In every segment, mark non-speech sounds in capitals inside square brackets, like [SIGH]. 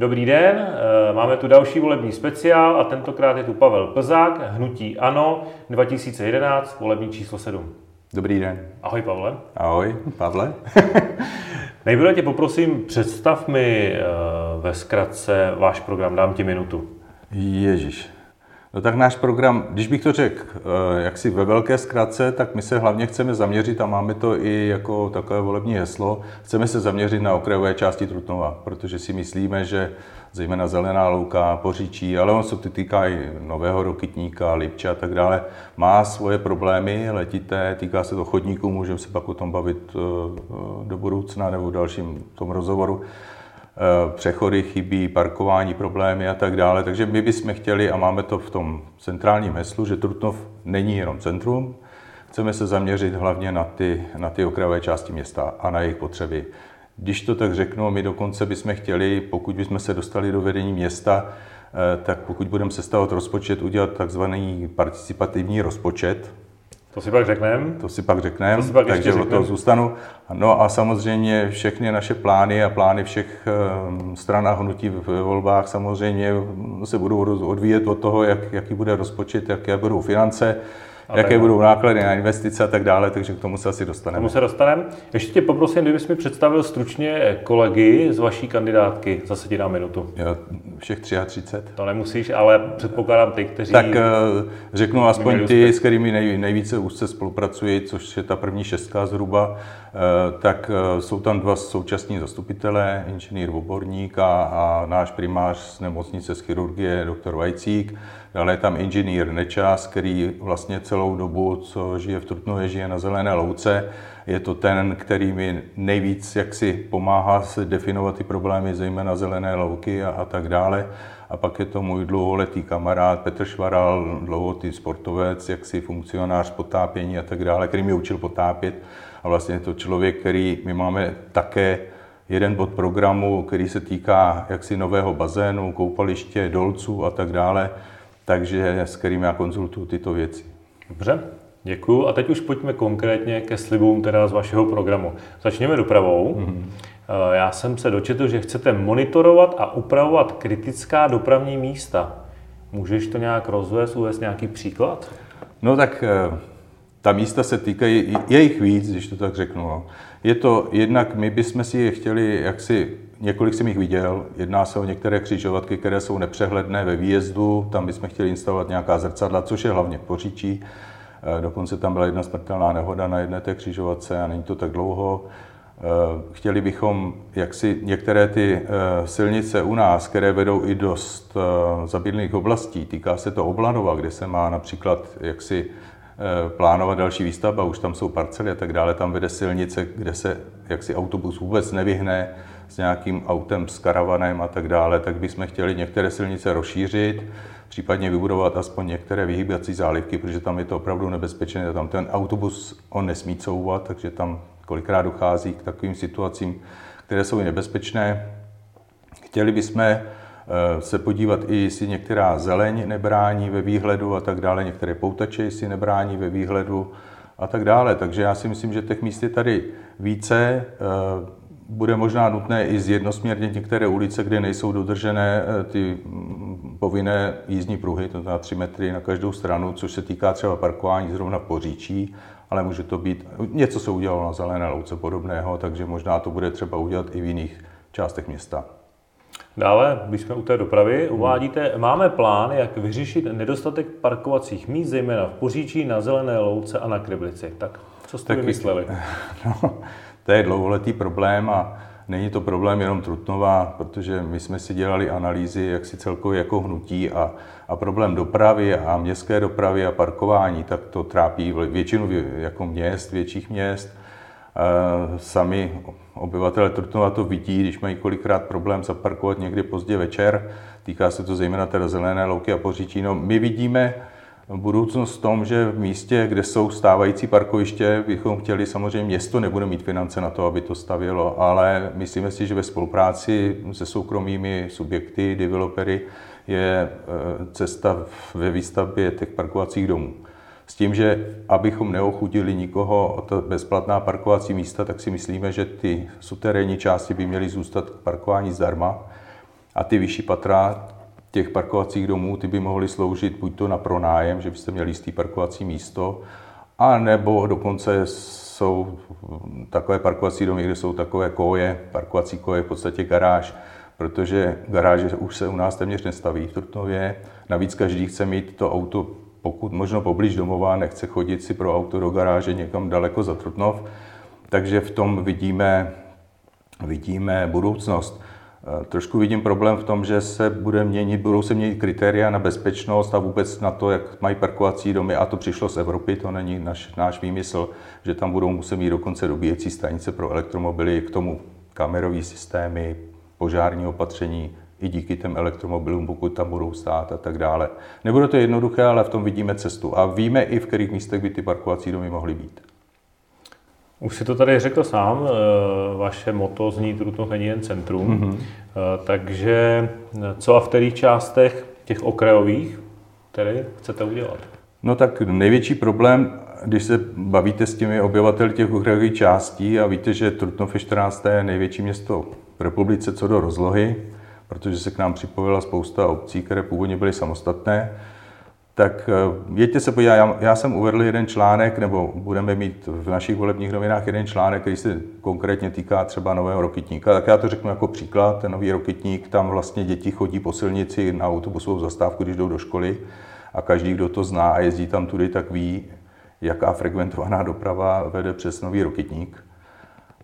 Dobrý den, eh, máme tu další volební speciál a tentokrát je tu Pavel Plzák, Hnutí Ano, 2011, volební číslo 7. Dobrý den. Ahoj Pavle. Ahoj, Pavle. [LAUGHS] Nejprve tě poprosím, představ mi eh, ve zkratce váš program, dám ti minutu. Ježíš, No tak náš program, když bych to řekl eh, jaksi ve velké zkratce, tak my se hlavně chceme zaměřit a máme to i jako takové volební heslo, chceme se zaměřit na okrajové části Trutnova, protože si myslíme, že zejména Zelená louka, Poříčí, ale on se to týká i Nového Rokytníka, Lipče a tak dále, má svoje problémy letité, týká se to chodníků, můžeme se pak o tom bavit eh, do budoucna nebo v dalším tom rozhovoru. Eh, přechody chybí, parkování problémy a tak dále. Takže my bychom chtěli, a máme to v tom centrálním heslu, že Trutnov není jenom centrum, chceme se zaměřit hlavně na ty, na ty okrajové části města a na jejich potřeby. Když to tak řeknu, my dokonce bychom chtěli, pokud bychom se dostali do vedení města, eh, tak pokud budeme sestavovat rozpočet, udělat takzvaný participativní rozpočet, to si pak řekneme. To si pak řekneme, takže o toho zůstanu. No a samozřejmě všechny naše plány a plány všech ehm, stran a hnutí v volbách samozřejmě se budou odvíjet od toho, jak, jaký bude rozpočet, jaké budou finance jaké budou náklady na investice a tak dále, takže k tomu se asi dostaneme. K tomu se dostaneme. Ještě tě poprosím, kdybys mi představil stručně kolegy z vaší kandidátky. Zase ti dám minutu. Jo, všech 33. To nemusíš, ale předpokládám ty, kteří... Tak eh, řeknu aspoň ty, s kterými nej, nejvíce úzce spolupracuji, což je ta první šestka zhruba, eh, tak eh, jsou tam dva současní zastupitelé, inženýr Voborník a, a náš primář z nemocnice z chirurgie, doktor Vajcík. Dále je tam inženýr Nečas, který vlastně celou dobu, co žije v Trutnově, žije na Zelené louce. Je to ten, který mi nejvíc jaksi pomáhá se definovat ty problémy, zejména zelené louky a, a tak dále. A pak je to můj dlouholetý kamarád Petr Švaral, dlouholetý sportovec, jaksi funkcionář potápění a tak dále, který mi učil potápět. A vlastně je to člověk, který my máme také jeden bod programu, který se týká jaksi nového bazénu, koupaliště, dolců a tak dále takže s kterými já konzultuju tyto věci. Dobře, děkuji. A teď už pojďme konkrétně ke slibům teda z vašeho programu. Začněme dopravou. Mm-hmm. Já jsem se dočetl, že chcete monitorovat a upravovat kritická dopravní místa. Můžeš to nějak rozvést, uvést nějaký příklad? No tak eh, ta místa se týkají, je jich víc, když to tak řeknu. No. Je to jednak, my bychom si je chtěli jaksi Několik jsem jich viděl. Jedná se o některé křižovatky, které jsou nepřehledné ve výjezdu. Tam bychom chtěli instalovat nějaká zrcadla, což je hlavně poříčí. Eh, dokonce tam byla jedna smrtelná nehoda na jedné té křižovatce a není to tak dlouho. Eh, chtěli bychom, jak si některé ty eh, silnice u nás, které vedou i dost zabydlných oblastí, týká se to Oblanova, kde se má například jaksi plánovat další výstavba, už tam jsou parcely a tak dále, tam vede silnice, kde se jaksi autobus vůbec nevyhne, s nějakým autem, s karavanem a tak dále, tak bychom chtěli některé silnice rozšířit, případně vybudovat aspoň některé vyhýbací zálivky, protože tam je to opravdu nebezpečné. Tam ten autobus on nesmí couvat, takže tam kolikrát dochází k takovým situacím, které jsou i nebezpečné. Chtěli bychom eh, se podívat i, jestli některá zeleň nebrání ve výhledu a tak dále, některé poutače, jestli nebrání ve výhledu a tak dále. Takže já si myslím, že těch míst je tady více. Bude možná nutné i zjednosměrnit některé ulice, kde nejsou dodržené eh, ty mm, povinné jízdní pruhy, to znamená 3 metry na každou stranu, což se týká třeba parkování zrovna v Poříčí, ale může to být, něco se udělalo na Zelené louce podobného, takže možná to bude třeba udělat i v jiných částech města. Dále, když jsme u té dopravy, uvádíte, máme plán, jak vyřešit nedostatek parkovacích míst, zejména v Poříčí, na Zelené louce a na Kriblici. Tak co jste tak, vymysleli? [LAUGHS] No, to je dlouholetý problém a není to problém jenom Trutnova, protože my jsme si dělali analýzy, jak si celkově jako hnutí a, a problém dopravy a městské dopravy a parkování, tak to trápí většinu jako měst, větších měst. Sami obyvatele Trutnova to vidí, když mají kolikrát problém zaparkovat někdy pozdě večer. Týká se to zejména teda zelené louky a poříčí. No, my vidíme, budoucnost v tom, že v místě, kde jsou stávající parkoviště, bychom chtěli, samozřejmě město nebude mít finance na to, aby to stavělo, ale myslíme si, že ve spolupráci se soukromými subjekty, developery, je e, cesta ve výstavbě těch parkovacích domů. S tím, že abychom neochudili nikoho o to bezplatná parkovací místa, tak si myslíme, že ty suterénní části by měly zůstat k parkování zdarma A ty vyšší patra těch parkovacích domů, ty by mohly sloužit buď to na pronájem, že byste měli jistý parkovací místo, a nebo dokonce jsou takové parkovací domy, kde jsou takové koje, parkovací koje, v podstatě garáž, protože garáže už se u nás téměř nestaví v Trutnově. Navíc každý chce mít to auto pokud možno poblíž domova, nechce chodit si pro auto do garáže někam daleko za Trutnov. Takže v tom vidíme, vidíme budoucnost. Eh, trošku vidím problém v tom, že se bude měnit, budou se měnit kritéria na bezpečnost a vůbec na to, jak mají parkovací domy. A to přišlo z Evropy, to není naš, náš výmysl, že tam budou muset mít dokonce dobíjecí stanice pro elektromobily, k tomu kamerové systémy, požární opatření, i díky těm elektromobilům, pokud tam budou stát a tak dále. Nebude to jednoduché, ale v tom vidíme cestu. A víme i, v kterých místech by ty parkovací domy mohly být. Už si to tady řekl sám, eh, vaše moto zní Trutnov není jen centrum, mm-hmm. takže co a v kterých částech těch okrajových, které chcete udělat? No tak největší problém, když se bavíte s těmi obyvateli těch okrajových částí a víte, že Trutnov je 14. největší město v republice co do rozlohy, protože se k nám připojila spousta obcí, které původně byly samostatné, tak eh, jeďte se podívat, já, já jsem uvedl jeden článek, nebo budeme mít v našich volebních novinách jeden článek, který se konkrétně týká třeba nového rokitníka. Tak já to řeknu jako příklad, ten nový rokitník, tam vlastně děti chodí po silnici na autobusovou zastávku, když jdou do školy a každý, kdo to zná a jezdí tam tudy, tak ví, jaká frekventovaná doprava vede přes nový rokitník.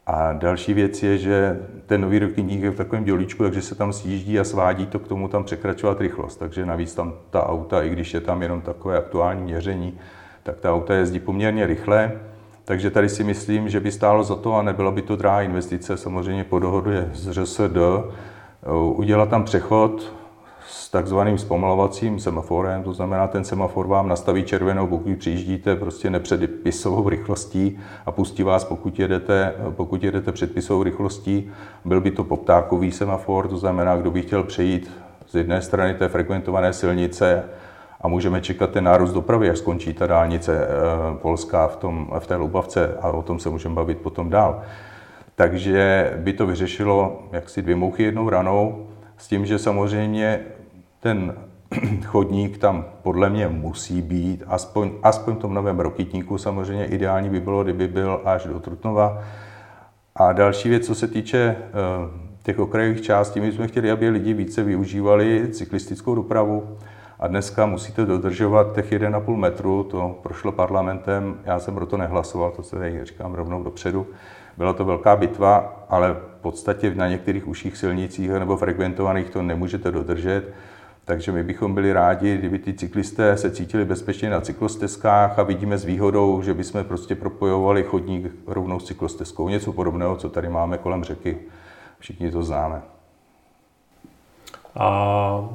A další věc je, že ten nový rokitník je v takovém dělíčku, takže se tam sjíždí a svádí to k tomu tam překračovat rychlost. Takže navíc tam ta auta, i když je tam jenom takové aktuální měření, tak ta auta jezdí poměrně rychle. Takže tady si myslím, že by stálo za to a nebyla by to drahá investice, samozřejmě po dohodě s ŘSD, udělat tam přechod s takzvaným zpomalovacím semaforem, to znamená, ten semafor vám nastaví červenou, pokud přijíždíte prostě nepředpisovou rychlostí a pustí vás, pokud jedete, pokud jedete předpisovou rychlostí. Byl by to poptákový semafor, to znamená, kdo by chtěl přejít z jedné strany té frekventované silnice a můžeme čekat ten nárůst dopravy, až skončí ta dálnice eh, polská v, tom, v té Lubavce a o tom se můžeme bavit potom dál. Takže by to vyřešilo jaksi dvě mouchy jednou ranou, s tím, že samozřejmě ten [CLEARS THROAT] chodník tam podle mě musí být, aspoň, aspoň v tom novém rokitníku. Samozřejmě ideální by bylo, kdyby byl až do Trutnova. A další věc, co se týče eh, těch okrajových částí, my jsme chtěli, aby lidi více využívali cyklistickou dopravu. A dneska musíte dodržovat těch 1,5 metru, to prošlo parlamentem, já jsem pro to nehlasoval, to se tady říkám rovnou dopředu. Byla to velká bitva, ale v podstatě na některých užších silnicích nebo frekventovaných to nemůžete dodržet. Takže my bychom byli rádi, kdyby ty cyklisté se cítili bezpečně na cyklostezkách a vidíme s výhodou, že bychom prostě propojovali chodník rovnou s cyklostezkou. Něco podobného, co tady máme kolem řeky. Všichni to známe. A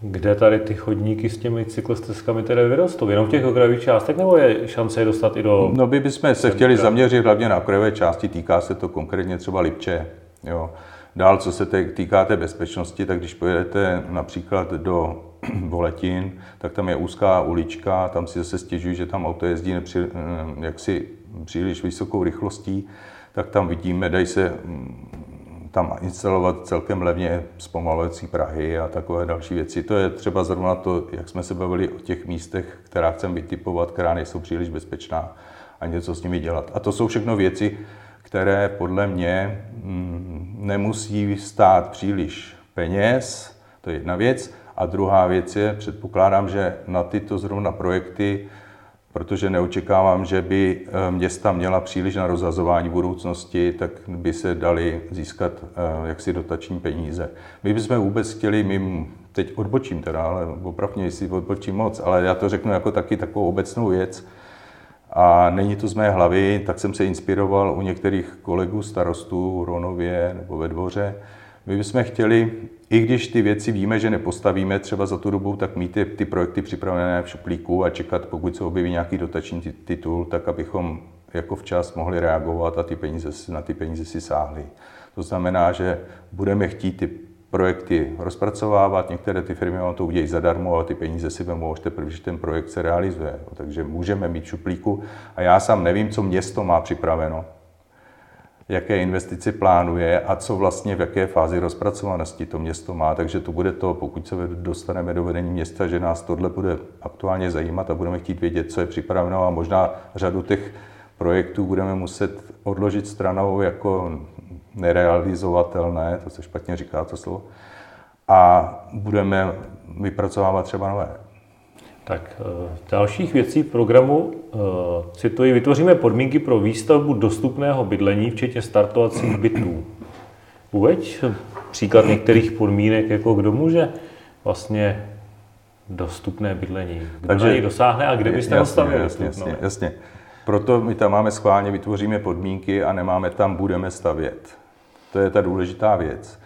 kde tady ty chodníky s těmi cyklostezkami tedy vyrostou? Jenom v těch okrajových částech nebo je šance je dostat i do... No by bychom se chtěli zaměřit hlavně na okrajové části, týká se to konkrétně třeba Lipče. Jo. Dál, co se týká té bezpečnosti, tak když pojedete například do [CLEARS THROAT] Voletin, tak tam je úzká ulička, tam si zase stěžují, že tam auto jezdí nepři, eh, jaksi příliš vysokou rychlostí, tak tam vidíme, dají se mm, tam instalovat celkem levně zpomalovací Prahy a takové další věci. To je třeba zrovna to, jak jsme se bavili o těch místech, která chceme vytipovat, která nejsou příliš bezpečná a něco s nimi dělat. A to jsou všechno věci, které podle mě mm, nemusí stát příliš peněz, to je jedna věc. A druhá věc je, předpokládám, že na tyto zrovna projekty, protože neočekávám, že by eh, města měla příliš na rozhazování budoucnosti, tak by se dali získat eh, jaksi dotační peníze. My bychom vůbec chtěli, my teď odbočím teda, ale opravdu jestli odbočím moc, ale já to řeknu jako taky takovou obecnou věc, a není to z mé hlavy, tak jsem se inspiroval u některých kolegů starostů v Ronově nebo ve dvoře. My bychom chtěli, i když ty věci víme, že nepostavíme třeba za tu dobu, tak mít ty, ty projekty připravené v šuplíku a čekat, pokud se objeví nějaký dotační titul, tak abychom jako včas mohli reagovat a ty peníze, na ty peníze si sáhli. To znamená, že budeme chtít ty projekty rozpracovávat, některé ty firmy vám to udělají zadarmo a ty peníze si vemou až teprve, když ten projekt se realizuje. Takže můžeme mít šuplíku a já sám nevím, co město má připraveno. jaké investice plánuje a co vlastně v jaké fázi rozpracovanosti to město má. Takže to bude to, pokud se dostaneme do vedení města, že nás tohle bude aktuálně zajímat a budeme chtít vědět, co je připraveno a možná řadu těch projektů budeme muset odložit stranou jako nerealizovatelné, to se špatně říká to slovo, a budeme vypracovávat třeba nové. Tak eh, dalších věcí programu eh, cituji, vytvoříme podmínky pro výstavbu dostupného bydlení, včetně startovacích bytů. Uveď příklad některých podmínek, jako kdo může vlastně dostupné bydlení. Kdo Takže, na něj dosáhne a kde byste jasně, ho Jasně, jasně, jasně. Proto my tam máme schválně, vytvoříme podmínky a nemáme tam budeme stavět. To je ta důležitá věc.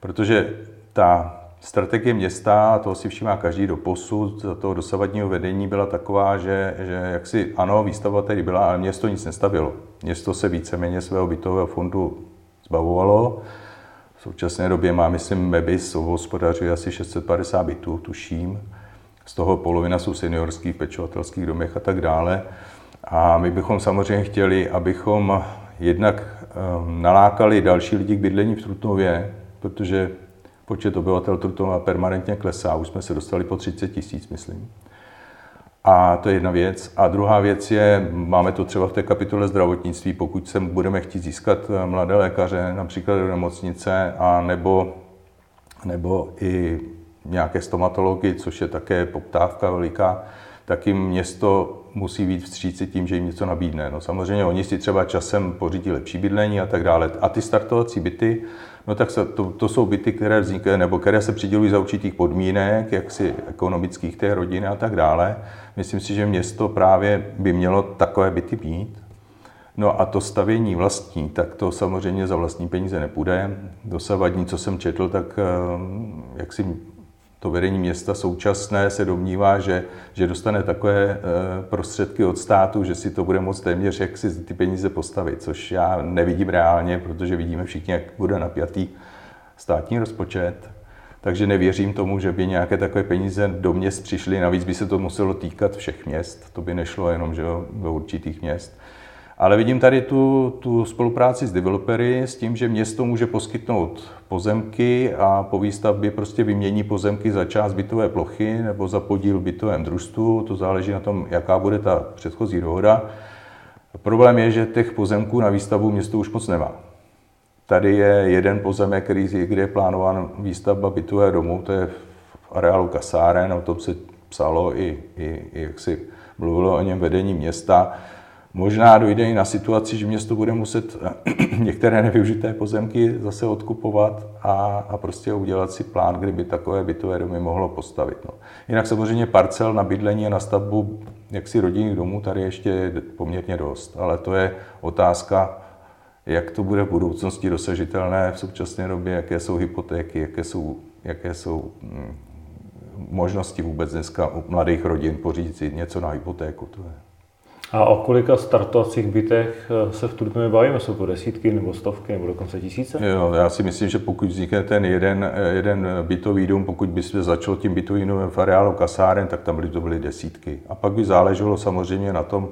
Protože ta strategie města, toho si všimá každý do posud, za toho dosavadního vedení byla taková, že, že jaksi ano, výstavba tady byla, ale město nic nestavilo. Město se víceméně svého bytového fondu zbavovalo. V současné době má, myslím, MEBIS hospodařuje asi 650 bytů, tuším. Z toho polovina jsou seniorských pečovatelských domech a tak dále. A my bychom samozřejmě chtěli, abychom jednak ehm, nalákali další lidi k bydlení v Trutnově, protože počet obyvatel Trutnova permanentně klesá, už jsme se dostali po 30 tisíc, myslím. A to je jedna věc. A druhá věc je, máme to třeba v té kapitole zdravotnictví, pokud se budeme chtít získat eh, mladé lékaře, například do nemocnice, a nebo, nebo i nějaké stomatology, což je také poptávka veliká, tak jim město musí být vstříci tím, že jim něco nabídne. No samozřejmě oni si třeba časem pořídí lepší bydlení a tak dále. A ty startovací byty, no tak to, to jsou byty, které vznikají, nebo které se přidělují za určitých podmínek, jaksi ekonomických té rodiny a tak dále. Myslím si, že město právě by mělo takové byty mít. No a to stavění vlastní, tak to samozřejmě za vlastní peníze nepůjde. Dosavadní, co jsem četl, tak eh, jak si to vedení města současné se domnívá, že, že dostane takové eh, prostředky od státu, že si to bude moct téměř jak si ty peníze postavit, což já nevidím reálně, protože vidíme všichni, jak bude napjatý státní rozpočet. Takže nevěřím tomu, že by nějaké takové peníze do měst přišly. Navíc by se to muselo týkat všech měst. To by nešlo jenom že do určitých měst. Ale vidím tady tu, tu spolupráci s developery s tím, že město může poskytnout pozemky a po výstavbě prostě vymění pozemky za část bytové plochy nebo za podíl bytovém družstvu. To záleží na tom, jaká bude ta předchozí dohoda. Problém je, že těch pozemků na výstavbu město už moc nemá. Tady je jeden pozemek, který, kde je plánován výstavba bytové domu, to je v areálu kasáren, o tom se psalo i, i, i jak si mluvilo o něm vedení města. Možná dojde i na situaci, že město bude muset [CLEARS THROAT] některé nevyužité pozemky zase odkupovat a, a prostě udělat si plán, kdyby takové bytové domy mohlo postavit. No. Jinak samozřejmě parcel na bydlení a na stavbu jaksi rodinných domů tady ještě je poměrně dost, ale to je otázka, jak to bude v budoucnosti dosažitelné v současné době, jaké jsou hypotéky, jaké jsou, jaké jsou hm, možnosti vůbec dneska u mladých rodin pořídit si něco na hypotéku. To je. A o kolika startovacích bytech eh, se v Trutnově bavíme? Jsou to desítky nebo stovky nebo dokonce tisíce? Jo, já si myslím, že pokud vznikne ten jeden, eh, jeden bytový dům, pokud by se začal tím bytovým důmem v areálu kasáren, tak tam by to byly desítky. A pak by záleželo samozřejmě na tom,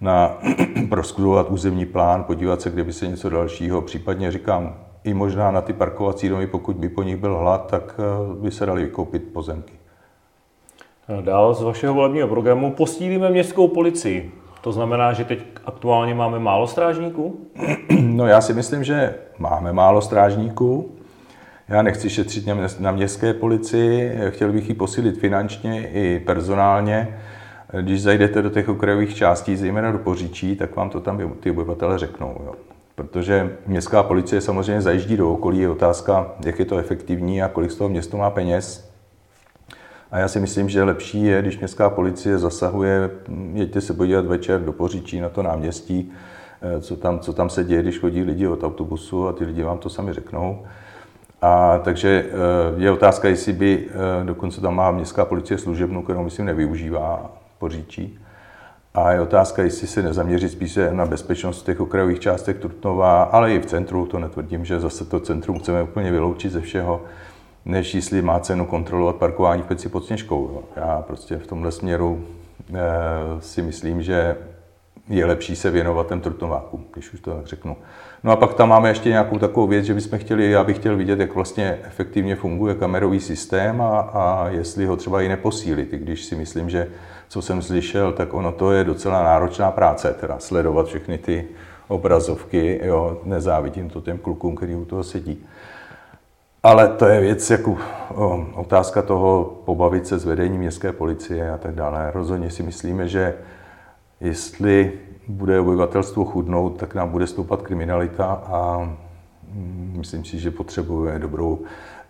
na [CLEARS THROAT] proskudovat územní plán, podívat se, kde by se něco dalšího, případně říkám, i možná na ty parkovací domy, pokud by po nich byl hlad, tak eh, by se dali vykoupit pozemky. Dál z vašeho volebního programu posílíme městskou policii. To znamená, že teď aktuálně máme málo strážníků? [CLEARS THROAT] No já si myslím, že máme málo strážníků. Já nechci šetřit na městské policii, chtěl bych ji posílit finančně i personálně. Když zajdete do těch okrajových částí, zejména do Poříčí, tak vám to tam ty obyvatele řeknou. Jo. Protože městská policie samozřejmě zajíždí do okolí, je otázka, jak je to efektivní a kolik z toho město má peněz. A já si myslím, že lepší je, když městská policie zasahuje, jeďte se podívat večer do Poříčí na to náměstí, eh, co tam, co tam se děje, když chodí lidi od autobusu a ty lidi vám to sami řeknou. A takže eh, je otázka, jestli by, eh, dokonce tam má městská policie služebnu, kterou myslím nevyužívá Poříčí. A je otázka, jestli se nezaměřit spíše na bezpečnost těch okrajových částech Trutnova, ale i v centru, to netvrdím, že zase to centrum chceme úplně vyloučit ze všeho než jestli má cenu kontrolovat parkování v Peci pod Sněžkou. Já prostě v tomhle směru eh, si myslím, že je lepší se věnovat těm trutnovákům, když už to tak řeknu. No a pak tam máme ještě nějakou takovou věc, že bychom chtěli, já bych chtěl vidět, jak vlastně efektivně funguje kamerový systém a, a jestli ho třeba i neposílit, i když si myslím, že co jsem slyšel, tak ono to je docela náročná práce, teda sledovat všechny ty obrazovky, jo, nezávidím to těm klukům, který u toho sedí. Ale to je věc jako o, otázka toho pobavit se s vedením městské policie a tak dále. Rozhodně si myslíme, že jestli bude obyvatelstvo chudnout, tak nám bude stoupat kriminalita a mm, myslím si, že potřebuje dobrou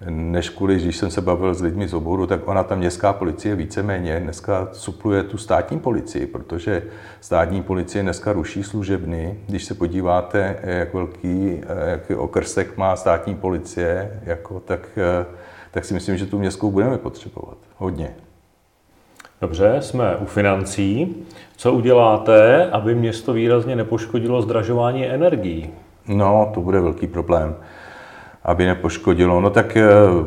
než kvůli, když jsem se bavil s lidmi z oboru, tak ona ta městská policie víceméně dneska supluje tu státní policii, protože státní policie dneska ruší služebny. Když se podíváte, jak velký jak okrsek má státní policie, jako, tak, tak si myslím, že tu městskou budeme potřebovat hodně. Dobře, jsme u financí. Co uděláte, aby město výrazně nepoškodilo zdražování energií? No, to bude velký problém aby nepoškodilo. No tak eh,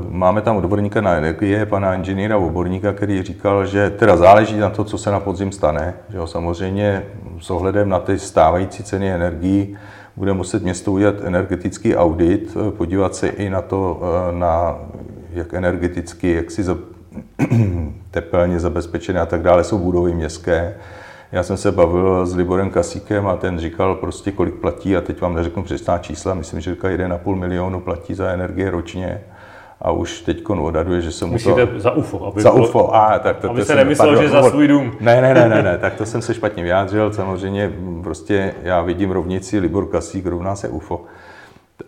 máme tam odborníka na energie, pana inženýra oborníka, který říkal, že teda záleží na to, co se na podzim stane. Že jo, samozřejmě s ohledem na ty stávající ceny energií bude muset město udělat energetický audit, eh, podívat se i na to, eh, na jak energeticky, jak si za, [CLEARS THROAT] tepelně zabezpečené a tak dále jsou budovy městské, já jsem se bavil s Liborem Kasíkem a ten říkal prostě, kolik platí, a teď vám neřeknu přesná čísla, myslím, že říká 1,5 milionu platí za energie ročně a už teď odhaduje, že se mu Myslíte to... za UFO? Aby za bylo... UFO, a tak to, aby to se nemyslel, že za svůj dům. Ne, ne, ne, ne, ne, tak to jsem se špatně vyjádřil, samozřejmě prostě já vidím rovnici Libor Kasík rovná se UFO.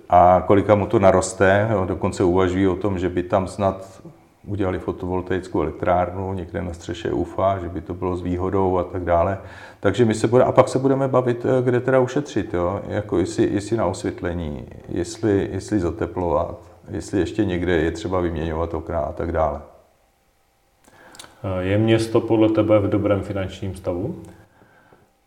A kolika mu to naroste, jo, dokonce uvažují o tom, že by tam snad udělali fotovoltaickou elektrárnu někde na střeše UFA, že by to bylo s výhodou a tak dále. Takže my se bude, a pak se budeme bavit, eh, kde teda ušetřit, jo? Jako jestli, jestli na osvětlení, jestli, jestli zateplovat, jestli ještě někde je třeba vyměňovat okna a tak dále. Eh, je město podle tebe v dobrém finančním stavu?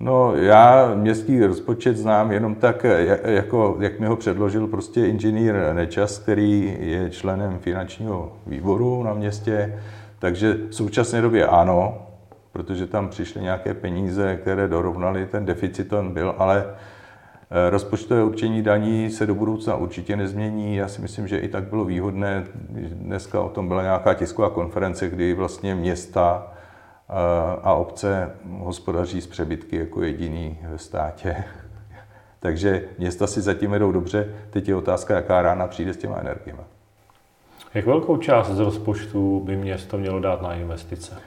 No, já městský rozpočet znám jenom tak, jako, jak mi ho předložil prostě inženýr Nečas, který je členem finančního výboru na městě. Takže v současné době ano, protože tam přišly nějaké peníze, které dorovnaly, ten deficit on byl, ale eh, rozpočtové určení daní se do budoucna určitě nezmění. Já si myslím, že i tak bylo výhodné. Dneska o tom byla nějaká tisková konference, kdy vlastně města a obce hospodaří s přebytky jako jediný ve státě. [LAUGHS] Takže města si zatím jdou dobře, teď je otázka, jaká rána přijde s těma energiemi. Jak velkou část z rozpočtu by město mělo dát na investice?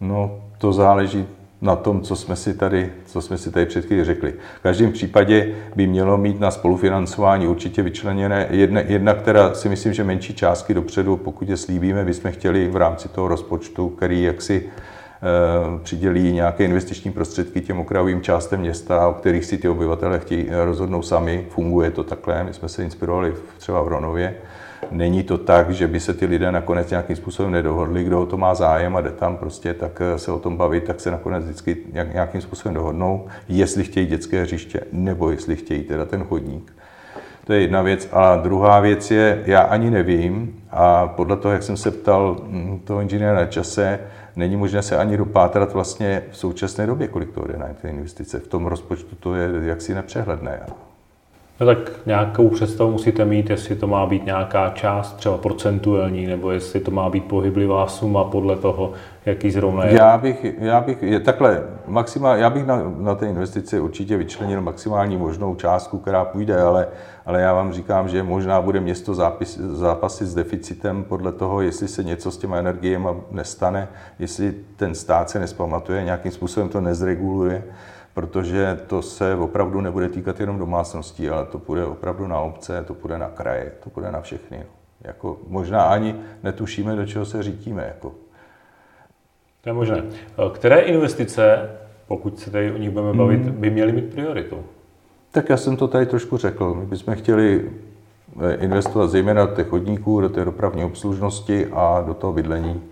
No, to záleží na tom, co jsme si tady, co jsme si tady před chvíli řekli. V každém případě by mělo mít na spolufinancování určitě vyčleněné jedna, jedna, která si myslím, že menší částky dopředu, pokud je slíbíme, bychom chtěli v rámci toho rozpočtu, který jaksi přidělí nějaké investiční prostředky těm okrajovým částem města, o kterých si ty obyvatele chtějí eh, rozhodnout sami. Funguje to takhle, my jsme se inspirovali třeba v Ronově. Není to tak, že by se ty lidé nakonec nějakým způsobem nedohodli, kdo o to má zájem a jde tam prostě tak eh, se o tom bavit, tak se nakonec vždycky nějakým způsobem dohodnou, jestli chtějí dětské hřiště nebo jestli chtějí teda ten chodník. To je jedna věc. A druhá věc je, já ani nevím, a podle toho, jak jsem se ptal hm, toho inženýra na čase, není možné se ani dopátrat vlastně v současné době, kolik to jde na ty investice. V tom rozpočtu to je jaksi nepřehledné. No tak nějakou představu musíte mít, jestli to má být nějaká část, třeba procentuální, nebo jestli to má být pohyblivá suma podle toho, jaký zrovna je. Já bych, já bych je, takhle, maximál, já bych na, na té investici určitě vyčlenil maximální možnou částku, která půjde, ale, ale já vám říkám, že možná bude město zápis, zápasy s deficitem podle toho, jestli se něco s těma energiemi nestane, jestli ten stát se nespamatuje, nějakým způsobem to nezreguluje protože to se opravdu nebude týkat jenom domácností, ale to bude opravdu na obce, to bude na kraje, to bude na všechny. Jako, možná ani netušíme, do čeho se řítíme. Jako. To je možné. Které investice, pokud se tady o nich budeme bavit, hmm. by měly mít prioritu? Tak já jsem to tady trošku řekl. My bychom chtěli eh, investovat zejména do těch chodníků, do té dopravní obslužnosti a do toho bydlení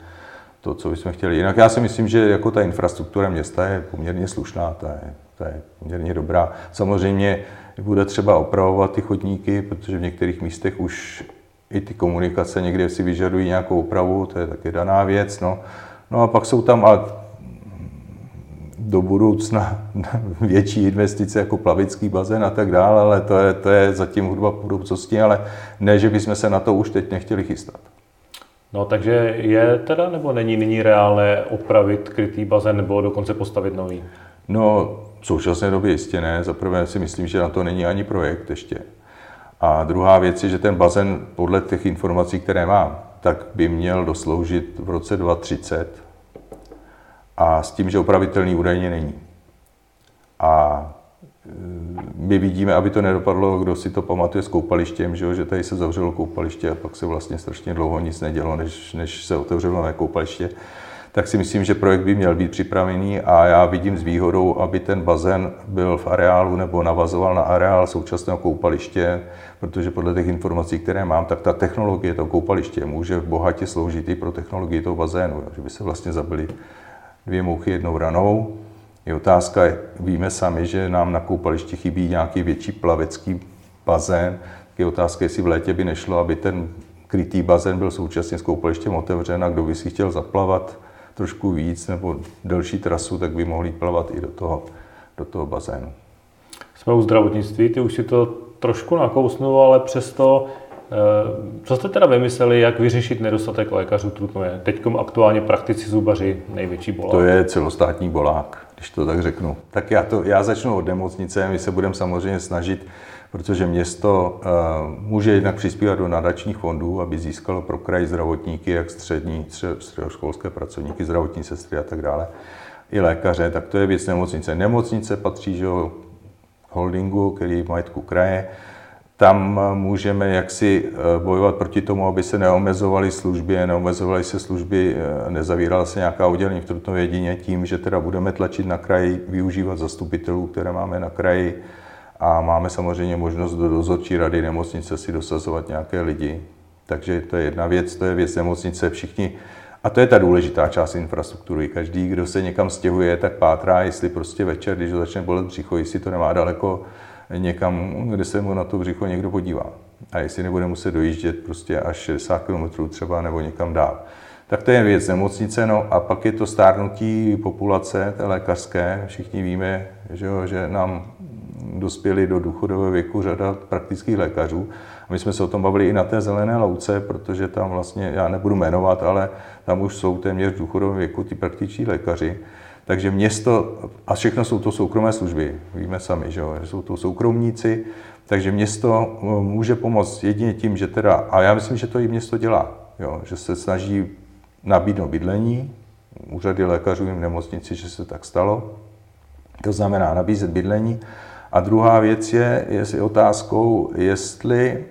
to, co bychom chtěli. Jinak já si myslím, že jako ta infrastruktura města je poměrně slušná, ta je, ta je poměrně dobrá. Samozřejmě bude třeba opravovat ty chodníky, protože v některých místech už i ty komunikace někde si vyžadují nějakou opravu, to je také daná věc. No, no a pak jsou tam, a do budoucna [LAUGHS] větší investice jako plavický bazén a tak dále, ale to je, to je zatím hudba budoucnosti, ale ne, že bychom se na to už teď nechtěli chystat. No takže je teda nebo není nyní reálné opravit krytý bazén nebo dokonce postavit nový? No v současné době jistě ne. Za prvé si myslím, že na to není ani projekt ještě. A druhá věc je, že ten bazén podle těch informací, které mám, tak by měl dosloužit v roce 2030 a s tím, že opravitelný údajně není. A e, my vidíme, aby to nedopadlo, kdo si to pamatuje s koupalištěm, že, jo, že tady se zavřelo koupaliště a pak se vlastně strašně dlouho nic nedělo, než, než se otevřelo nové koupaliště tak si myslím, že projekt by měl být připravený a já vidím s výhodou, aby ten bazén byl v areálu nebo navazoval na areál současného koupaliště, protože podle těch informací, které mám, tak ta technologie toho koupaliště může bohatě sloužit i pro technologii toho bazénu, že by se vlastně zabili dvě mouchy jednou ranou. Je otázka, víme sami, že nám na koupališti chybí nějaký větší plavecký bazén. Je otázka, jestli v létě by nešlo, aby ten krytý bazén byl současně s koupalištěm otevřen a kdo by si chtěl zaplavat trošku víc nebo delší trasu, tak by mohli plavat i do toho, do toho bazénu. Jsme u zdravotnictví, ty už si to trošku nakousnul, ale přesto, eh, co jste teda vymysleli, jak vyřešit nedostatek lékařů Trutnově? Teď aktuálně praktici zubaři největší bolák. To je celostátní bolák, když to tak řeknu. Tak já, to, já začnu od nemocnice, my se budeme samozřejmě snažit protože město eh, může jednak přispívat do nadačních fondů, aby získalo pro kraj zdravotníky, jak střední, středoškolské pracovníky, zdravotní sestry a tak dále, i lékaře, tak to je věc nemocnice. Nemocnice patří že, holdingu, který je v majetku kraje, tam můžeme jaksi eh, bojovat proti tomu, aby se neomezovaly služby, neomezovaly se služby, eh, nezavírala se nějaká oddělení v Trutnově jedině tím, že teda budeme tlačit na kraji, využívat zastupitelů, které máme na kraji, a máme samozřejmě možnost do dozorčí rady nemocnice si dosazovat nějaké lidi. Takže to je jedna věc, to je věc nemocnice. Všichni, a to je ta důležitá část infrastruktury. Každý, kdo se někam stěhuje, tak pátrá, jestli prostě večer, když ho začne bolet břicho, jestli to nemá daleko někam, kde se mu na to břicho někdo podívá. A jestli nebude muset dojíždět prostě až 60 km třeba nebo někam dál. Tak to je věc nemocnice, no a pak je to stárnutí populace, té lékařské. Všichni víme, že, jo, že nám dospěli do důchodového věku řada praktických lékařů. My jsme se o tom bavili i na té zelené louce, protože tam vlastně, já nebudu jmenovat, ale tam už jsou téměř v důchodovém věku ti praktičtí lékaři. Takže město, a všechno jsou to soukromé služby, víme sami, že, jo, jsou to soukromníci, takže město eh, může pomoct jedině tím, že teda, a já myslím, že to i město dělá, jo, že se snaží nabídnout bydlení, úřady lékařů v nemocnici, že se tak stalo, to znamená nabízet bydlení. A druhá věc je, je otázkou, jestli,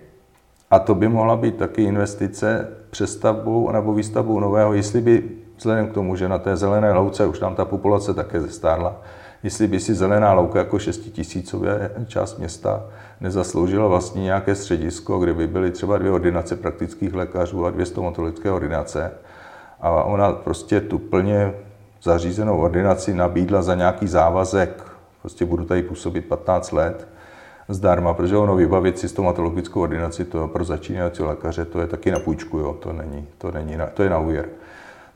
a to by mohla být taky investice přestavbou nebo výstavbou nového, jestli by vzhledem k tomu, že na té zelené louce už tam ta populace také zestárla, jestli by si zelená louka jako šestitisícové část města nezasloužila vlastně nějaké středisko, kde by byly třeba dvě ordinace praktických lékařů a dvě stomatologické ordinace. A ona prostě tu plně zařízenou ordinaci nabídla za nějaký závazek Prostě budu tady působit 15 let zdarma, protože ono vybavit si stomatologickou ordinaci to pro začínající lékaře, to je taky na půjčku, jo, to není, to není, na, to je na úvěr.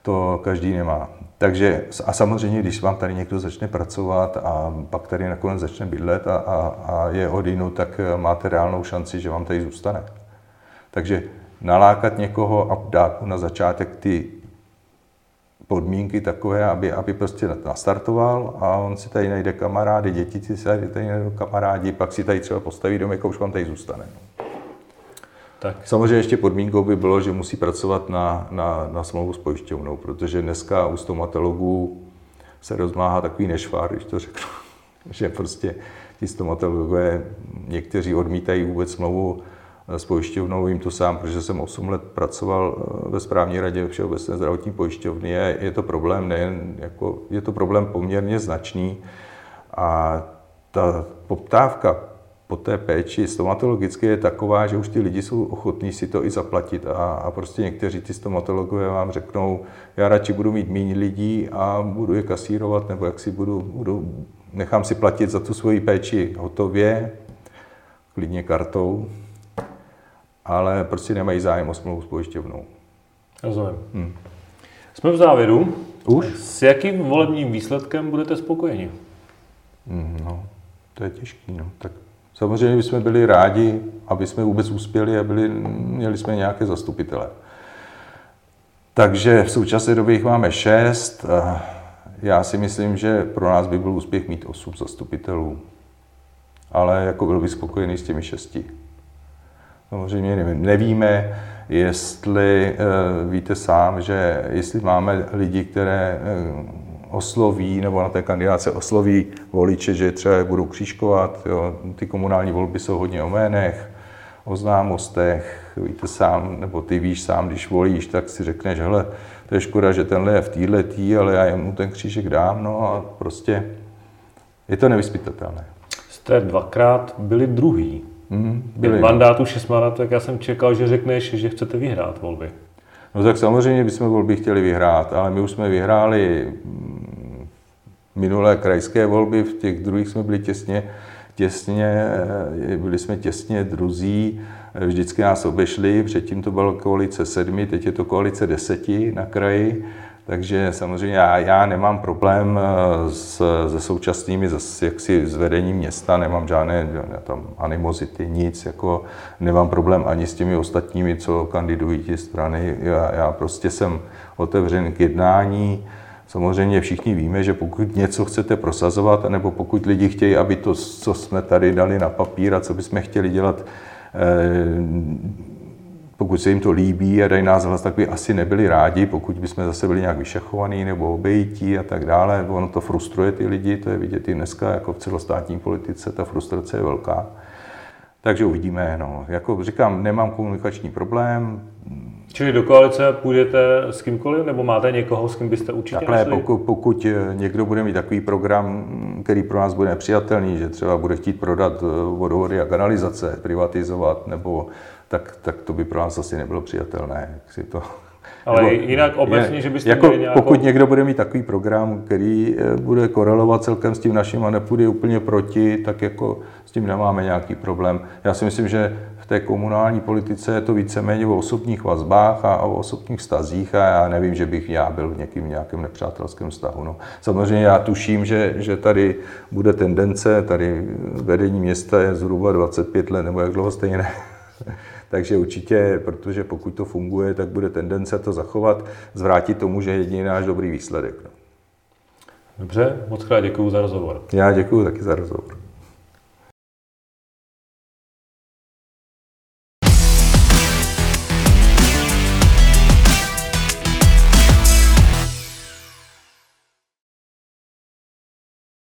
To každý nemá. Takže a samozřejmě, když vám tady někdo začne pracovat a pak tady nakonec začne bydlet a, a, a je odinu, tak máte reálnou šanci, že vám tady zůstane. Takže nalákat někoho a dát mu na začátek ty podmínky takové, aby, aby prostě nastartoval a on si tady najde kamarády, děti si tady, tady najdou kamarádi, pak si tady třeba postaví dom, jako už vám tady zůstane. Tak. Samozřejmě ještě podmínkou by bylo, že musí pracovat na, na, na smlouvu s pojišťovnou, protože dneska u stomatologů se rozmáhá takový nešvár, když to řeknu, [LAUGHS] že prostě ti stomatologové někteří odmítají vůbec smlouvu s pojišťovnou, vím to sám, protože jsem 8 let pracoval eh, ve správní radě Všeobecné zdravotní pojišťovny. Je, je to problém nejen, jako, je to problém poměrně značný. A ta poptávka po té péči stomatologické je taková, že už ty lidi jsou ochotní si to i zaplatit. A, a prostě někteří ty stomatologové vám řeknou, já radši budu mít méně lidí a budu je kasírovat, nebo jak si budu, budu, nechám si platit za tu svoji péči hotově, klidně kartou, ale prostě nemají zájem o smlouvu s pojišťovnou. Rozumím. Hmm. Jsme v závěru. Už? S jakým volebním výsledkem budete spokojeni? Mm, no, to je těžký. No. Tak samozřejmě bychom byli rádi, aby jsme vůbec uspěli a byli, měli jsme nějaké zastupitele. Takže v současné době jich máme šest. Já si myslím, že pro nás by byl úspěch mít osm zastupitelů. Ale jako byl bych spokojený s těmi šesti. Samozřejmě nevíme, jestli víte sám, že jestli máme lidi, které osloví, nebo na té kandidáce osloví voliče, že třeba budou křížkovat. Jo. Ty komunální volby jsou hodně o jménech, o známostech, víte sám, nebo ty víš sám, když volíš, tak si řekneš, hele, to je škoda, že tenhle je v téhle tý, ale já mu ten křížek dám, no a prostě je to nevyspytatelné. Jste dvakrát byli druhý. Mm, byli. V mandátu Šesmana, tak já jsem čekal, že řekneš, že chcete vyhrát volby. No tak samozřejmě bychom volby chtěli vyhrát, ale my už jsme vyhráli minulé krajské volby, v těch druhých jsme byli těsně, těsně, byli jsme těsně druzí, vždycky nás obešli, předtím to byla koalice sedmi, teď je to koalice deseti na kraji, takže samozřejmě já, já nemám problém eh, s, se současnými, s, jaksi s vedením města, nemám žádné tam animozity, nic, jako nemám problém ani s těmi ostatními, co kandidují ty strany. Já, já prostě jsem otevřen k jednání, Samozřejmě všichni víme, že pokud něco chcete prosazovat, nebo pokud lidi chtějí, aby to, co jsme tady dali na papír a co bychom chtěli dělat, eh, pokud se jim to líbí a dají nás hlas, tak by asi nebyli rádi, pokud bychom zase byli nějak vyšachovaní nebo obejití a tak dále. Ono to frustruje ty lidi, to je vidět i dneska, jako v celostátní politice, ta frustrace je velká. Takže uvidíme. No. Jako říkám, nemám komunikační problém, Čili do koalice půjdete s kýmkoliv, nebo máte někoho, s kým byste určitě Takhle, pokud, pokud eh, někdo bude mít takový program, který pro nás bude nepřijatelný, že třeba bude chtít prodat eh, vodovody a kanalizace, privatizovat, nebo tak, tak to by pro nás asi nebylo přijatelné. Si to, ale nebo, jinak obecně, je, že byste jako, měli nějakou... Pokud někdo bude mít takový program, který eh, bude korelovat celkem s tím naším a nepůjde úplně proti, tak jako s tím nemáme nějaký problém. Já si myslím, že té komunální politice je to víceméně o osobních vazbách a o osobních vztazích a já nevím, že bych já byl někým nějakým nepřátelském vztahu. No. Samozřejmě já tuším, že, že tady bude tendence, tady vedení města je zhruba 25 let nebo jak dlouho stejné. Takže určitě, protože pokud to funguje, tak bude tendence to zachovat, zvrátit tomu, že je jediný náš dobrý výsledek. No. Dobře, moc krát děkuji za rozhovor. Já děkuji taky za rozhovor.